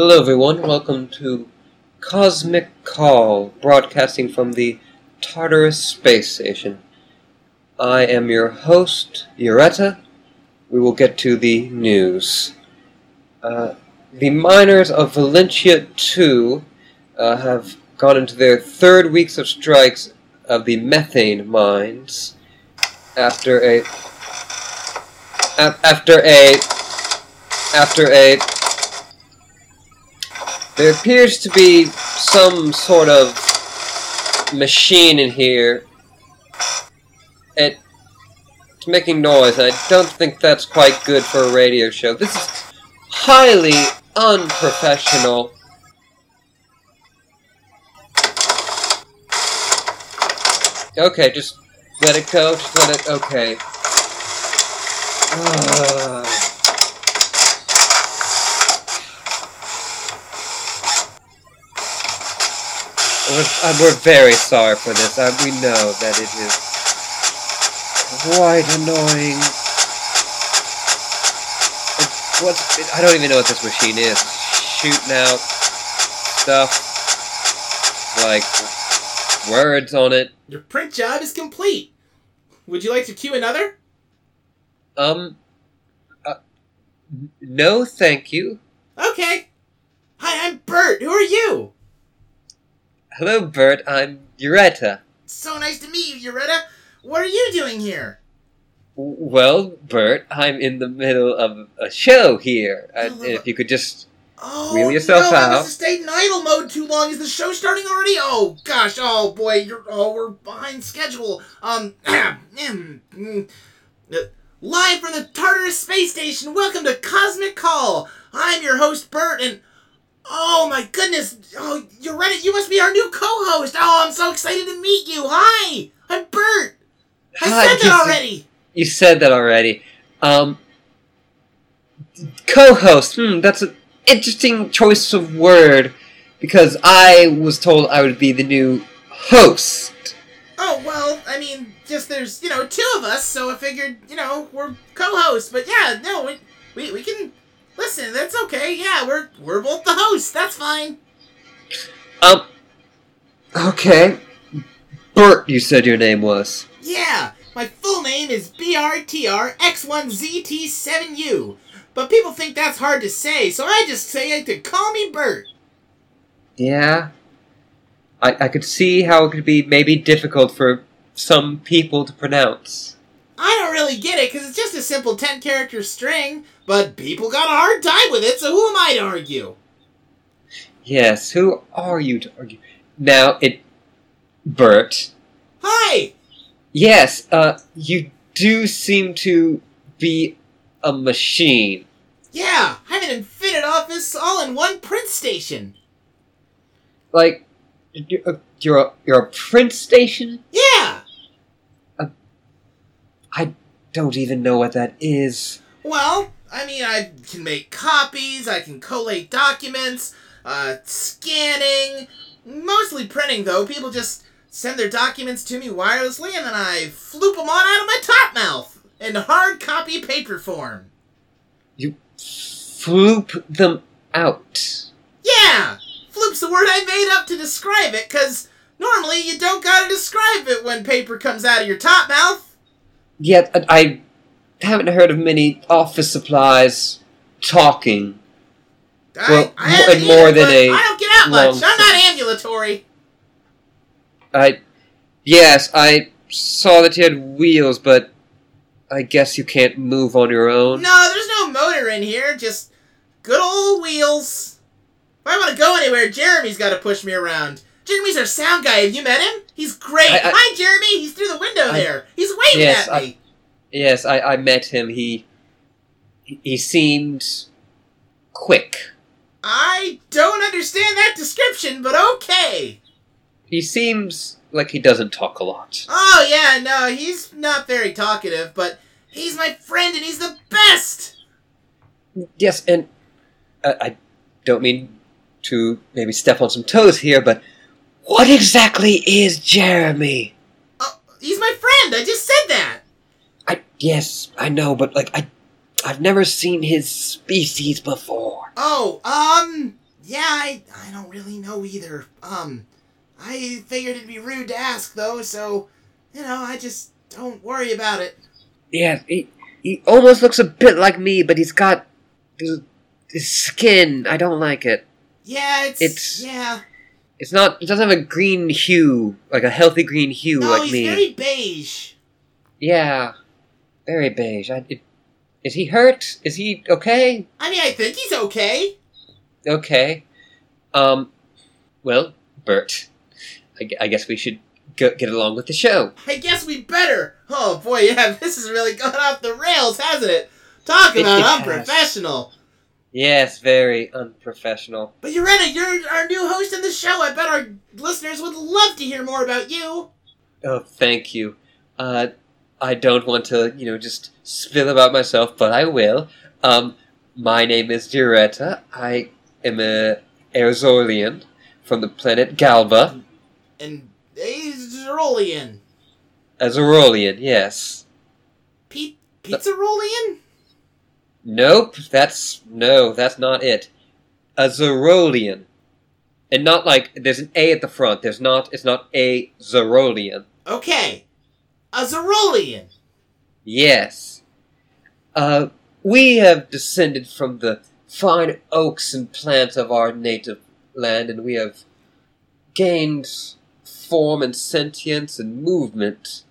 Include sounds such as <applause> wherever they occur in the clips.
Hello, everyone. Welcome to Cosmic Call, broadcasting from the Tartarus Space Station. I am your host, Yoretta. We will get to the news. Uh, the miners of Valentia 2 uh, have gone into their third weeks of strikes of the methane mines after a- after a after a there appears to be some sort of machine in here. It, it's making noise, I don't think that's quite good for a radio show. This is highly unprofessional. Okay, just let it go. Just let it. Okay. Ah. We're, we're very sorry for this. We know that it is quite annoying. It, what, it, I don't even know what this machine is. Shooting out stuff like words on it. Your print job is complete. Would you like to cue another? Um. Uh, no, thank you. Okay. Hi, I'm Bert. Who are you? Hello, Bert. I'm Yoretta. So nice to meet you, Yoretta. What are you doing here? Well, Bert, I'm in the middle of a show here. Uh, Oh, if you could just Oh, Wheel yourself no, I out. must have stayed in idle mode too long. Is the show starting already? Oh gosh. Oh boy. You're. Oh, we're behind schedule. Um. <clears throat> mm, mm. Live from the Tartarus Space Station. Welcome to Cosmic Call. I'm your host Bert, and oh my goodness. Oh, you're ready. You must be our new co-host. Oh, I'm so excited to meet you. Hi, I'm Bert. I Hi, said that already. You said that already. Um, co-host. Hmm, that's an interesting choice of word because I was told I would be the new host. Oh well, I mean, just there's you know two of us, so I figured you know we're co-hosts. But yeah, no, we we, we can listen. That's okay. Yeah, we're we're both the hosts. That's fine. Um, okay. Bert, you said your name was. Yeah, my full name is BRTRX1ZT7U, but people think that's hard to say, so I just say it to call me Bert. Yeah. I I could see how it could be maybe difficult for some people to pronounce. I don't really get it because it's just a simple ten character string, but people got a hard time with it. So who am I to argue? Yes. Who are you to argue? Now it, Bert. Hi. Yes, uh, you do seem to be a machine. Yeah, I'm an infinite office all in one print station. Like, uh, you're a, you're a print station? Yeah. I don't even know what that is. Well, I mean, I can make copies, I can collate documents, uh, scanning, mostly printing though. People just send their documents to me wirelessly and then I floop them on out of my top mouth in hard copy paper form. You floop them out. Yeah! Floop's the word I made up to describe it, cause normally you don't gotta describe it when paper comes out of your top mouth. Yet, I haven't heard of many office supplies talking. I, Well, I and more than a I don't get out much. I'm not ambulatory. I, yes, I saw that you had wheels, but I guess you can't move on your own. No, there's no motor in here. Just good old wheels. If I want to go anywhere, Jeremy's got to push me around. Jeremy's our sound guy. Have you met him? He's great. I- I- Hi, Jeremy. He's through the window I- there. He's waving Yes, at me. Yes, I, I met him. He he seemed quick. I don't understand that description, but okay. He seems like he doesn't talk a lot. Oh yeah, no, he's not very talkative, but he's my friend and he's the best. Yes, and uh, I don't mean to maybe step on some toes here, but what exactly is Jeremy? Oh, he's my friend. I just said that. I yes, I know, but like I I've never seen his species before. Oh, um, Yeah, I, I don't really know either. Um, I figured it'd be rude to ask, though, so, you know, I just don't worry about it. Yeah, he, he almost looks a bit like me, but he's got his, his skin. I don't like it. Yeah, it's, It's- yeah. It's not. It doesn't have a green hue, like a healthy green hue, No, like he's me. very beige. Yeah, very beige. I, it, is he hurt? Is he okay? I mean, I think he's okay. Okay. Um. Well, Bert, I, I guess we should go, get along with the show. I guess we better. Oh boy, yeah, <laughs> this has really gone off the rails, hasn't it? Talk about it has. unprofessional. Yes, very unprofessional. But Yoretta, you're our new host in the show. I bet our listeners would love to hear more about you. Oh, thank you. Uh, I don't want to, you know, just spill about myself, but I will. Um, my name is Duretta. I am a Erzolian from the planet Galba. And Azerolian. Azerolian, yes. Pe- Pizzarolian? Nope, that's no, that's not it. A Azerolian. And not like there's an A at the front. There's not it's not a Zerolian. Okay. a Azerolian. Yes. Uh, we have descended from the fine oaks and plants of our native land, and we have gained form and sentience and movement.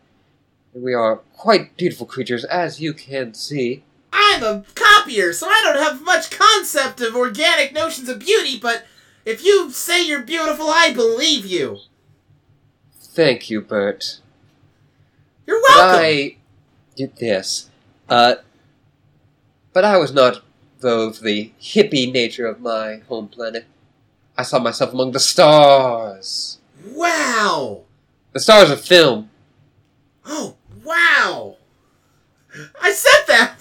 And we are quite beautiful creatures, as you can see. I'm a copier, so I don't have much concept of organic notions of beauty, but if you say you're beautiful, I believe you. Thank you, Bert. You're welcome. I did this. Uh, but I was not, though, of the hippie nature of my home planet. I saw myself among the stars. Wow. The stars of film. Oh, wow. I said that.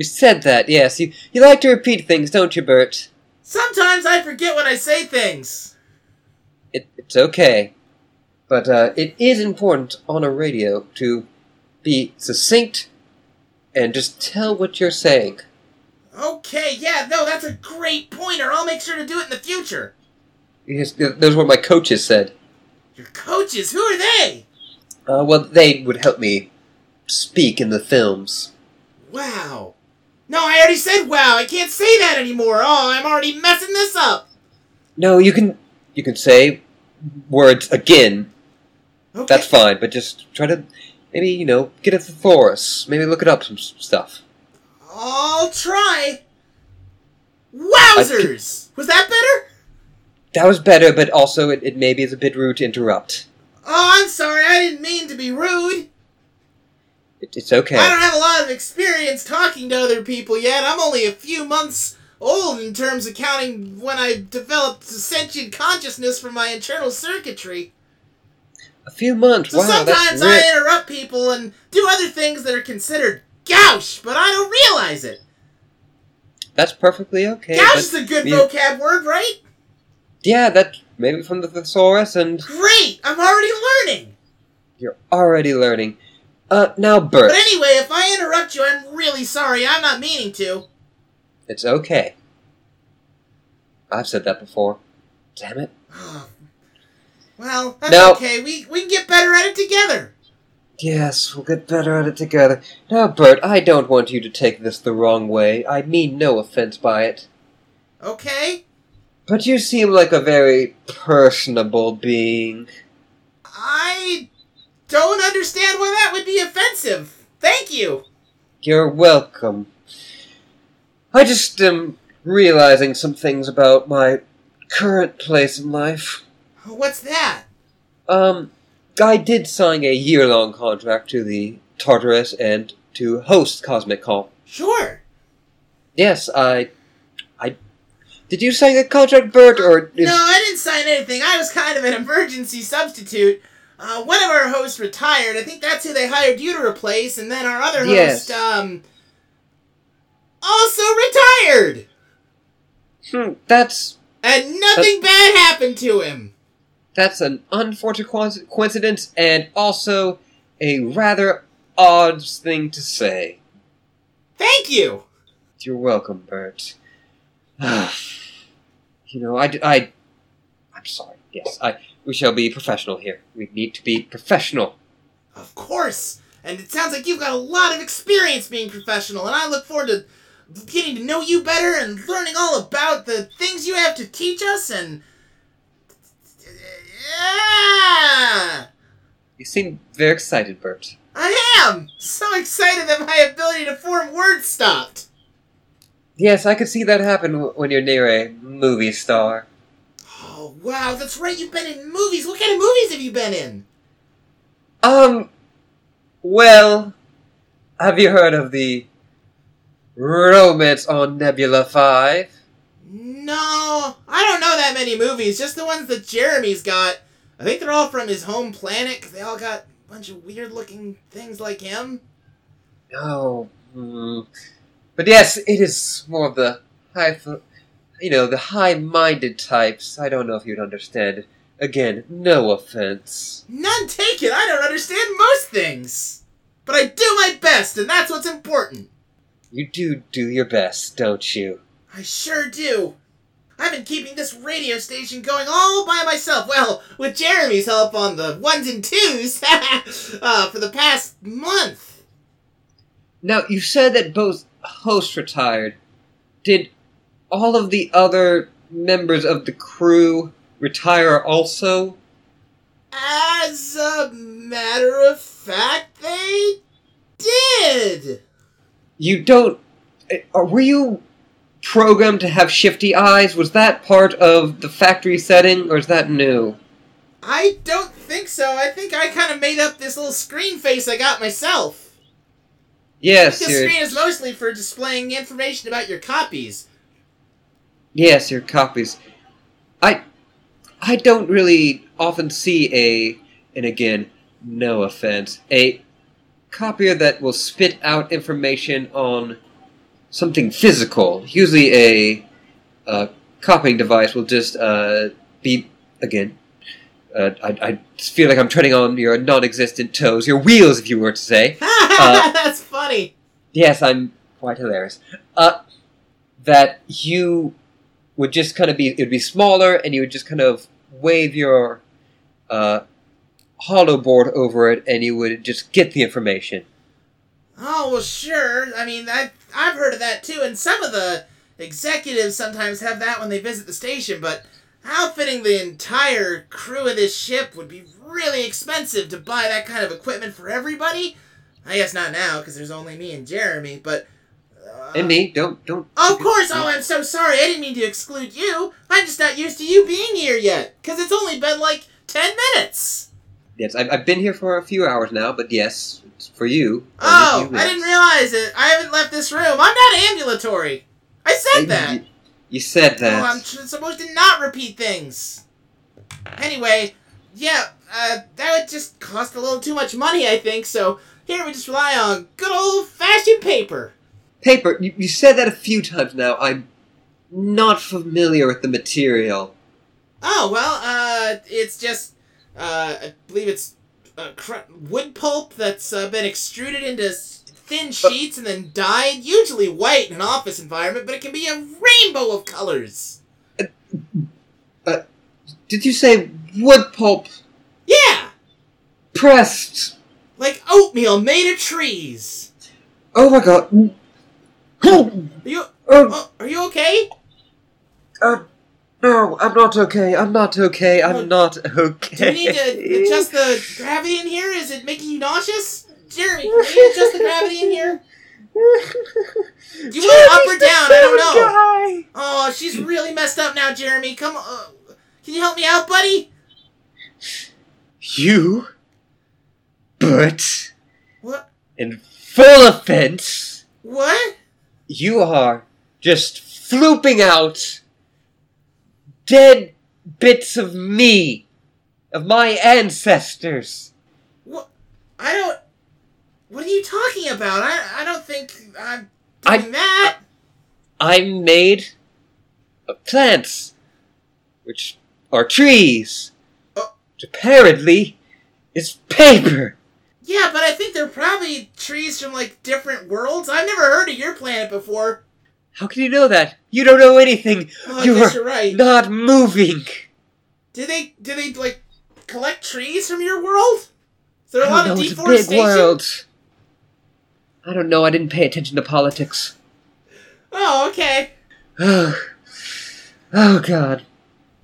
You said that, yes. You, you like to repeat things, don't you, Bert? Sometimes I forget when I say things. It, it's okay. But uh, it is important on a radio to be succinct and just tell what you're saying. Okay, yeah, no, that's a great pointer. I'll make sure to do it in the future. Yes, th- those were what my coaches said. Your coaches, who are they? Uh, well, they would help me speak in the films. Wow. No, I already said wow. I can't say that anymore. Oh, I'm already messing this up. No, you can you can say words again. Okay. That's fine, but just try to maybe you know get a thesaurus. Maybe look it up some stuff. I'll try. Wowzers! Was that better? That was better, but also it, it maybe is a bit rude to interrupt. Oh, I'm sorry. I didn't mean to be rude. It, it's okay. I don't have a lot of experience talking to other people yet. I'm only a few months old in terms of counting when I developed sentient consciousness from my internal circuitry. A few months. So wow, sometimes I interrupt people and do other things that are considered gauche, but I don't realize it. that's perfectly okay. gauche is a good we- vocab word, right? Yeah, that maybe from the thesaurus, and Great! I'm already learning! you're already learning. Uh, now, Bert, But anyway, if I interrupt you, I'm really sorry. I'm not meaning to. it's okay. I've said that before. Damn it. <sighs> well, that's Now- okay. We, we can get better at it together. Yes, we'll get better at it together. Now, Bert, I don't want you to take this the wrong way. I mean no offense by it. Okay? But you seem like a very personable being. I don't understand why that would be offensive. Thank you. You're welcome. I just am realizing some things about my current place in life. What's that? Um, I did sign a year long contract to the Tartarus and to host Cosmic Call. Sure. Yes, I. I. Did you sign the contract, Bert, or. Is, No, I didn't sign anything. I was kind of an emergency substitute. Uh, one of our hosts retired. I think that's who they hired you to replace, and then our other Yes. host, um, also retired. Hmm, that's. And nothing bad happened to him. That's an unfortunate coincidence and also a rather odd thing to say. Thank you. You're welcome, Bert. <sighs> You know, I, I, I'm sorry. Yes, I. We shall be professional here. We need to be professional. Of course! And it sounds like you've got a lot of experience being professional, and I look forward to getting to know you better and learning all about the things you have to teach us and. Yeah! You seem very excited, Bert. I am! So excited that my ability to form words stopped! Yes, I could see that happen when you're near a movie star. Oh, wow, that's right, you've been in movies! What kind of movies have you been in? Um, well, have you heard of the Romance on Nebula 5? No, I don't know that many movies, just the ones that Jeremy's got. I think they're all from his home planet, 'cause they all got a bunch of weird looking things like him. Oh, hmm. but yes, it is more of the high, you know, the high-minded types. I don't know if you'd understand. Again, no offense. None taken, I don't understand most things. But I do my best, and that's what's important. You do do your best, don't you? I sure do. I've been keeping this radio station going all by myself. Well, with Jeremy's help on the ones and twos <laughs> uh, for the past month. Now, you said that both hosts retired. Did all of the other members of the crew retire also? As a matter of fact, they did. You don't. uh, Were you programmed to have shifty eyes? Was that part of the factory setting, or is that new? I don't think so. I think I kind of made up this little screen face I got myself. Yes, This your, screen is mostly for displaying information about your copies. Yes, your copies. I, I don't really often see a, and again, no offense, a copier that will spit out information on something physical. Usually, a, uh copying device will just uh, be again. Uh, I, I feel like I'm treading on your non-existent toes, your wheels, if you were to say. <laughs> Uh, That's funny. Yes, I'm quite hilarious. Uh, that you would just kind of be, it would be smaller, and you would just kind of wave your uh, hollow board over it, and you would just get the information. Oh well, sure. I mean, I've I've heard of that too, and some of the executives sometimes have that when they visit the station. But outfitting the entire crew of this ship would be really expensive to buy that kind of equipment for everybody. I guess not now because there's only me and Jeremy. But And me, don't, don't. Of course. Oh, I'm so sorry. I didn't mean to exclude you. I'm just not used to you being here yet because it's only been like ten minutes. Yes, I've, I've been here for a few hours now, but yes, it's for you. Oh, I didn't realize it. I haven't left this room. I'm not ambulatory. I said that. You, you said that. Oh, I'm tr- supposed to not repeat things. Anyway, yeah, uh, that would just cost a little too much money, I think. So here we just rely on good old fashioned paper. Paper, you, you said that a few times now. I'm not familiar with the material. Oh well, uh, it's just, uh, I believe it's uh, cr- wood pulp that's uh, been extruded into s- thin sheets and then dyed, usually white in an office environment, but it can be a rainbow of colors. Did you say wood pulp Yeah, pressed? like oatmeal made of trees. Oh my god. Are you? Oh, Oh, are you okay? uh, no, I'm not okay. I'm not okay. I'm not Do we okay. need to adjust the gravity in here? Is it making you nauseous? Jeremy, can we adjust the gravity in here? Do you want it up or down? I don't know. Oh, she's really messed up now, Jeremy. Come on. Uh, can you help me out, buddy? You, but What? in full offense, What? You are just flooping out dead bits of me, of my ancestors. What? I don't. What are you talking about? I, I don't think I'm I- doing that. I'm made of plants, which are trees, Oh. which apparently is paper. Yeah, but I think they're probably trees from like different worlds. I've never heard of your planet before. How can you know that? You don't know anything. Oh, you're, you're right. Not moving. Do they do they like collect trees from your world? Is there a lot don't of know, it's a deforestation? big world. I don't know. I didn't pay attention to politics. Oh, okay. Oh, <sighs> oh God.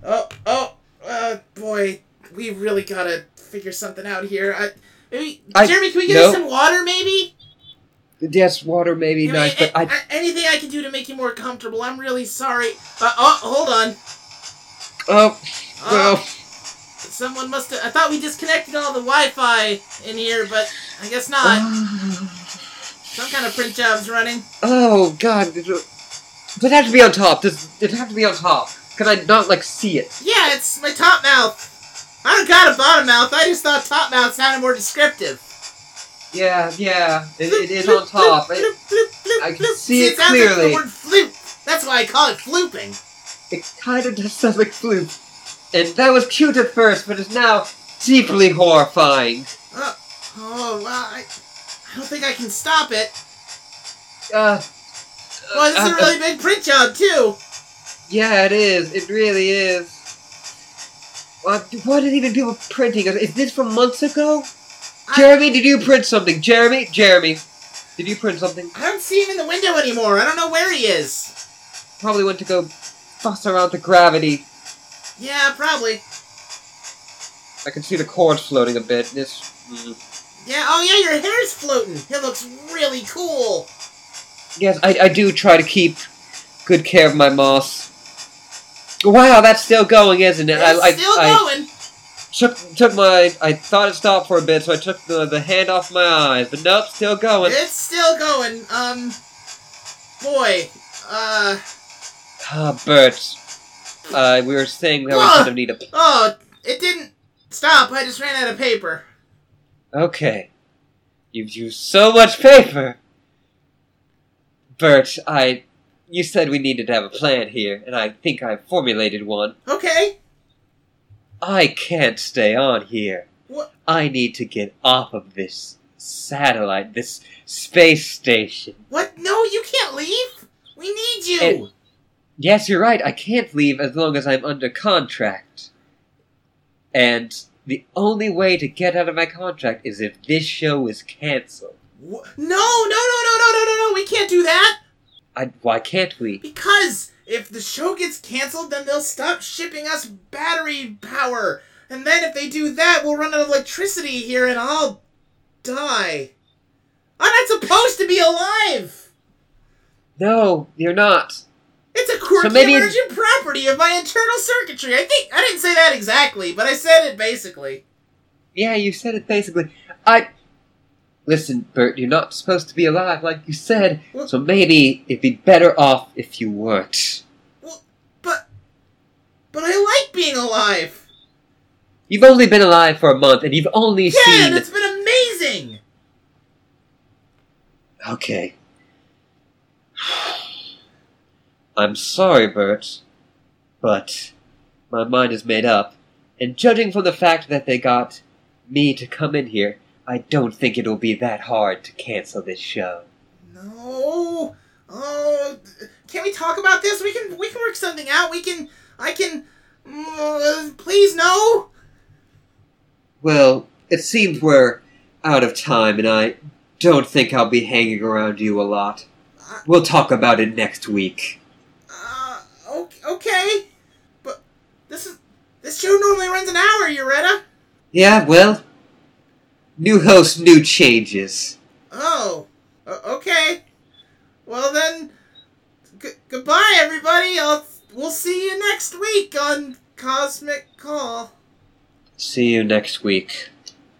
Oh, oh, uh, boy, we really gotta figure something out here. I, maybe, I- Jeremy, can we get no. us some water, maybe? Yes, water may be I mean, nice, but a- I. a- anything I can do to make you more comfortable. I'm really sorry. Uh, oh, hold on. Oh, Oh, someone must have. I thought we disconnected all the Wi-Fi in here, but I guess not. Some kind of print job's running. Oh God! Does it have to be on top? Does it have to be on top? Can I not like see it? Yeah, it's my top mouth. I don't got a bottom mouth. I just thought top mouth sounded more descriptive. Yeah, yeah. It, it is on top. It, I can see it sounds Like the word floop. That's why I call it flooping. it kind of does sound like flute, and that was cute at first, but it's now deeply horrifying. Oh, well, I, I don't think I can stop it. Uh, Well, this is uh, a really big print job, too. Yeah, it is. It really is. What, what are even people printing? Is this from months ago? I- Jeremy, did you print something? Jeremy, Jeremy, did you print something? I don't see him in the window anymore. I don't know where he is. Probably went to go fuss around the gravity. Yeah, probably. I can see the cords floating a bit. This. mm. Yeah, oh yeah, your hair's floating. It looks really cool. Yes, I, I do try to keep good care of my moss. Wow, that's still going, isn't it? It's I, I, still I going. took took my. I thought it stopped for a bit, so I took the, the hand off my eyes, but nope, still going. It's still going. Um, boy, uh, Ah, Bert. Uh, we were saying that we Ah! kind of need a. oh, it didn't stop. I just ran out of paper. Okay. You've used so much paper! Bert, I. You said we needed to have a plan here, and I think I've formulated one. Okay. I can't stay on here. What? I need to get off of this satellite, this space station. What? No, you can't leave. We need you. It- Yes, you're right. I can't leave as long as I'm under contract. And the only way to get out of my contract is if this show is canceled. Wha- no, no, no, no, no, no, no, no. We can't do that I, why can't we? because if the show gets canceled, then they'll stop shipping us battery power, and then if they do that, we'll run out of electricity here, and I'll die. I'm not supposed to be alive. No, you're not. It's a quirky So maybe it- emergent property of my internal circuitry. I think I didn't say that exactly, but I said it basically. Yeah, you said it basically. I. Listen, Bert, you're not supposed to be alive like you said, Well- so maybe it'd be better off if you weren't. Well, But, but I like being alive. You've only been alive for a month, and you've only seen Yeah, seen. that's been amazing. Okay. I'm sorry, Bert, but my mind is made up, and judging from the fact that they got me to come in here, I don't think it'll be that hard to cancel this show. No. Oh, can we talk about this? We can we can work something out. We can I can uh, please no. Well, it seems we're out of time, and I don't think I'll be hanging around you a lot. We'll talk about it next week. Uh, okay. But this is this show normally runs an hour, Yoretta. Yeah, well, new host, new changes. Oh. Okay. Well then g- goodbye everybody. I'll we'll see you next week on Cosmic Call. See you next week.